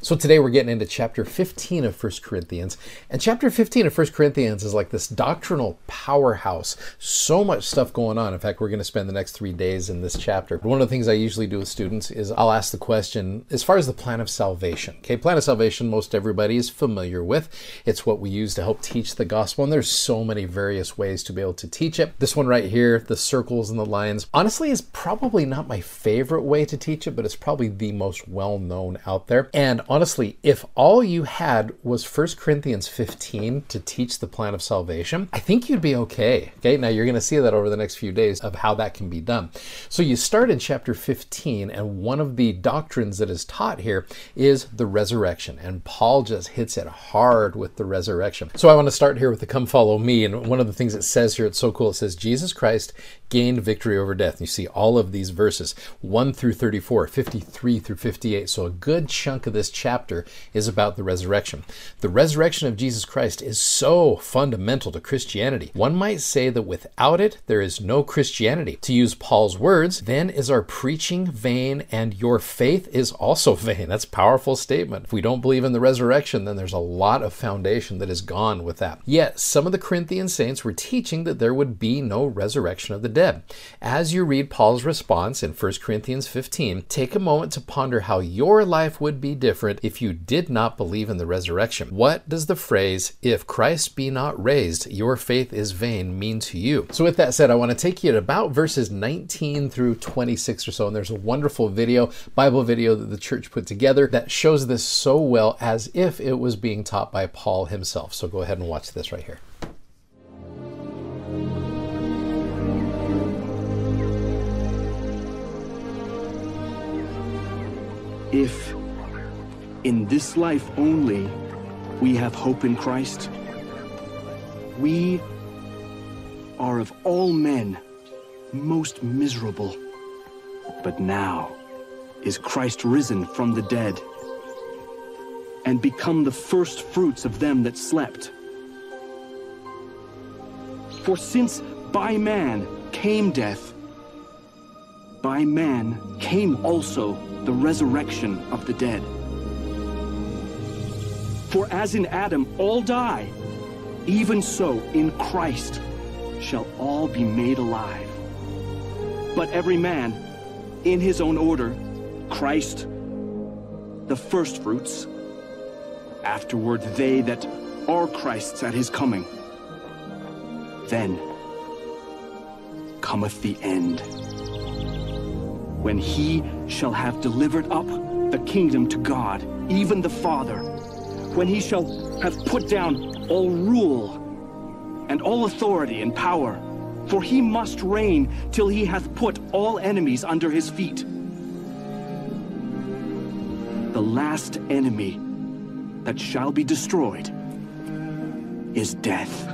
So today we're getting into chapter 15 of 1 Corinthians. And chapter 15 of 1 Corinthians is like this doctrinal powerhouse. So much stuff going on. In fact, we're going to spend the next three days in this chapter. One of the things I usually do with students is I'll ask the question as far as the plan of salvation. Okay, plan of salvation, most everybody is familiar with. It's what we use to help teach the gospel. And there's so many various ways to be able to teach it. This one right here, the circles and the lines, honestly is probably not my favorite way to teach it, but it's probably the most well known out there. And honestly, if all you had was 1 Corinthians 15 to teach the plan of salvation, I think you'd be okay. Okay, now you're going to see that over the next few days of how that can be done. So you start in chapter 15, and one of the doctrines that is taught here is the resurrection. And Paul just hits it hard with the resurrection. So I want to start here with the come follow me. And one of the things it says here, it's so cool. It says, Jesus Christ gained victory over death. You see all of these verses 1 through 34, 53 through 58. So a good chunk of this chapter is about the resurrection. The resurrection of Jesus Christ is so fundamental to Christianity. One might say that without it, there is no Christianity. To use Paul's words, then is our preaching vain and your faith is also vain. That's a powerful statement. If we don't believe in the resurrection, then there's a lot of foundation that is gone with that. Yet, some of the Corinthian saints were teaching that there would be no resurrection of the dead. As you read Paul's response in 1 Corinthians 15, take a moment to ponder how your life would be different if you did not believe in the resurrection. What does the phrase, if Christ be not raised, your faith is vain, mean to you? So, with that said, I want to take you to about verses 19 through 26 or so, and there's a wonderful video, Bible video that the church put together that shows this so well as if it was being taught by Paul himself. So, go ahead and watch this right here. If in this life only we have hope in Christ, we are of all men most miserable. But now is Christ risen from the dead and become the first fruits of them that slept. For since by man came death, by man came also the resurrection of the dead. For as in Adam all die, even so in Christ shall all be made alive. But every man in his own order, Christ, the firstfruits, afterward they that are Christ's at his coming. Then cometh the end when he shall have delivered up the kingdom to God, even the Father, when he shall have put down all rule and all authority and power, for he must reign till he hath put all enemies under his feet. The last enemy that shall be destroyed is death.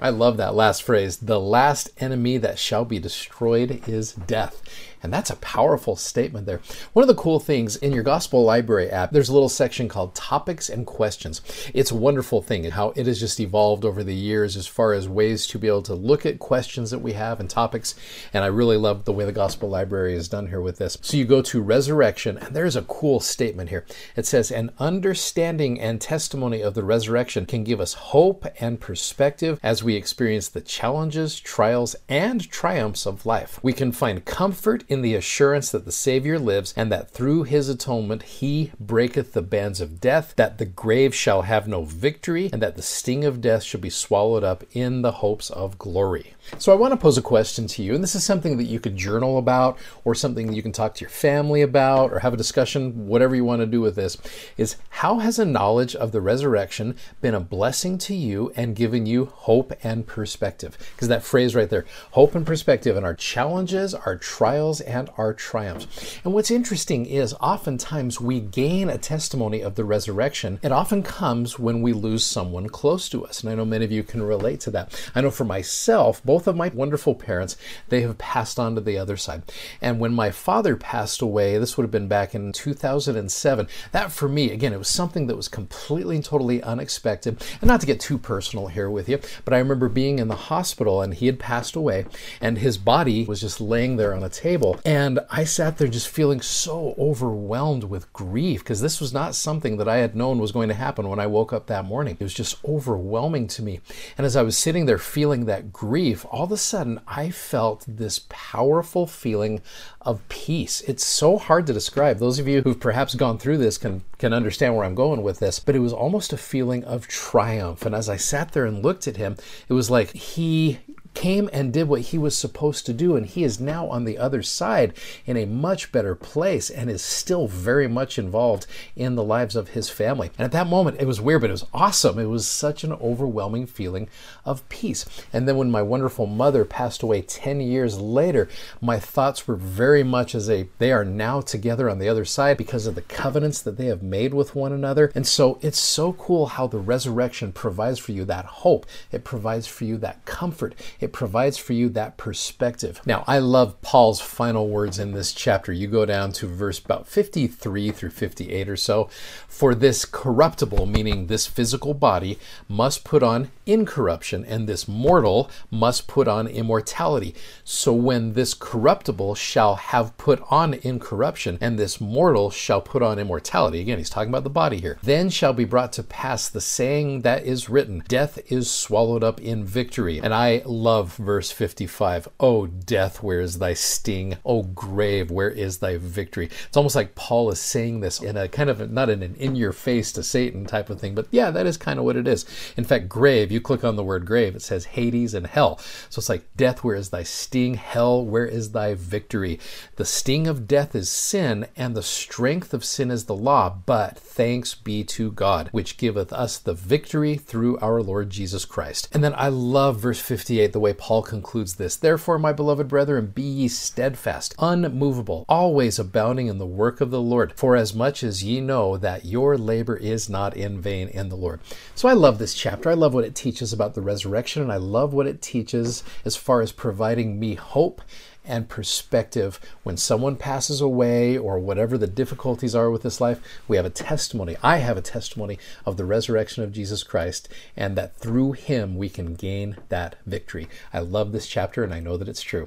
I love that last phrase. The last enemy that shall be destroyed is death. And that's a powerful statement there. One of the cool things in your Gospel Library app, there's a little section called Topics and Questions. It's a wonderful thing how it has just evolved over the years as far as ways to be able to look at questions that we have and topics. And I really love the way the Gospel Library is done here with this. So you go to resurrection, and there's a cool statement here. It says, An understanding and testimony of the resurrection can give us hope and perspective as we experience the challenges, trials, and triumphs of life. We can find comfort in the assurance that the Savior lives, and that through his atonement he breaketh the bands of death, that the grave shall have no victory, and that the sting of death shall be swallowed up in the hopes of glory. So I want to pose a question to you, and this is something that you could journal about, or something you can talk to your family about, or have a discussion, whatever you want to do with this, is how has a knowledge of the resurrection been a blessing to you and given you hope and perspective? Because that phrase right there, hope and perspective, in our challenges, our trials, and our triumphs. And what's interesting is oftentimes we gain a testimony of the resurrection. It often comes when we lose someone close to us. And I know many of you can relate to that. I know for myself, both of my wonderful parents, they have passed on to the other side. And when my father passed away, this would have been back in 2007, that for me, again, it was something that was completely and totally unexpected. And not to get too personal here with you, but I remember being in the hospital and he had passed away and his body was just laying there on a table. And I sat there just feeling so overwhelmed with grief because this was not something that I had known was going to happen when I woke up that morning. It was just overwhelming to me. And as I was sitting there feeling that grief, all of a sudden I felt this powerful feeling of peace. It's so hard to describe. Those of you who've perhaps gone through this can can understand where I'm going with this, but it was almost a feeling of triumph. And as I sat there and looked at him, it was like he came and did what he was supposed to do, and he is now on the other side in a much better place and is still very much involved in the lives of his family. And at that moment, it was weird, but it was awesome. It was such an overwhelming feeling of peace. And then when my wonderful mother passed away 10 years later, my thoughts were very much as a they are now together on the other side because of the covenants that they have made with one another. And so it's so cool how the resurrection provides for you that hope, it provides for you that comfort it provides for you that perspective. Now, I love Paul's final words in this chapter. You go down to verse about 53 through 58 or so. For this corruptible, meaning this physical body, must put on incorruption, and this mortal must put on immortality. So when this corruptible shall have put on incorruption, and this mortal shall put on immortality, again, he's talking about the body here, then shall be brought to pass the saying that is written Death is swallowed up in victory. And I love verse 55. Oh, death, where is thy sting? Oh, grave, where is thy victory? It's almost like Paul is saying this in a kind of not in an in your face to Satan type of thing, but yeah, that is kind of what it is. In fact, grave, you click on the word grave, it says Hades and hell. So it's like death, where is thy sting? Hell, where is thy victory? The sting of death is sin, and the strength of sin is the law, but thanks be to God, which giveth us the victory through our Lord Jesus Christ. And then I love verse 58, the way Paul concludes this. Therefore, my beloved brethren, be ye steadfast, unmovable, always abounding in the work of the Lord, for as much as ye know that your labor is not in vain in the Lord. So I love this chapter. I love what it teaches about the resurrection, and I love what it teaches as far as providing me hope and perspective. When someone passes away or whatever the difficulties are with this life, we have a testimony. I have a testimony of the resurrection of Jesus Christ and that through him we can gain that victory. I love this chapter and I know that it's true.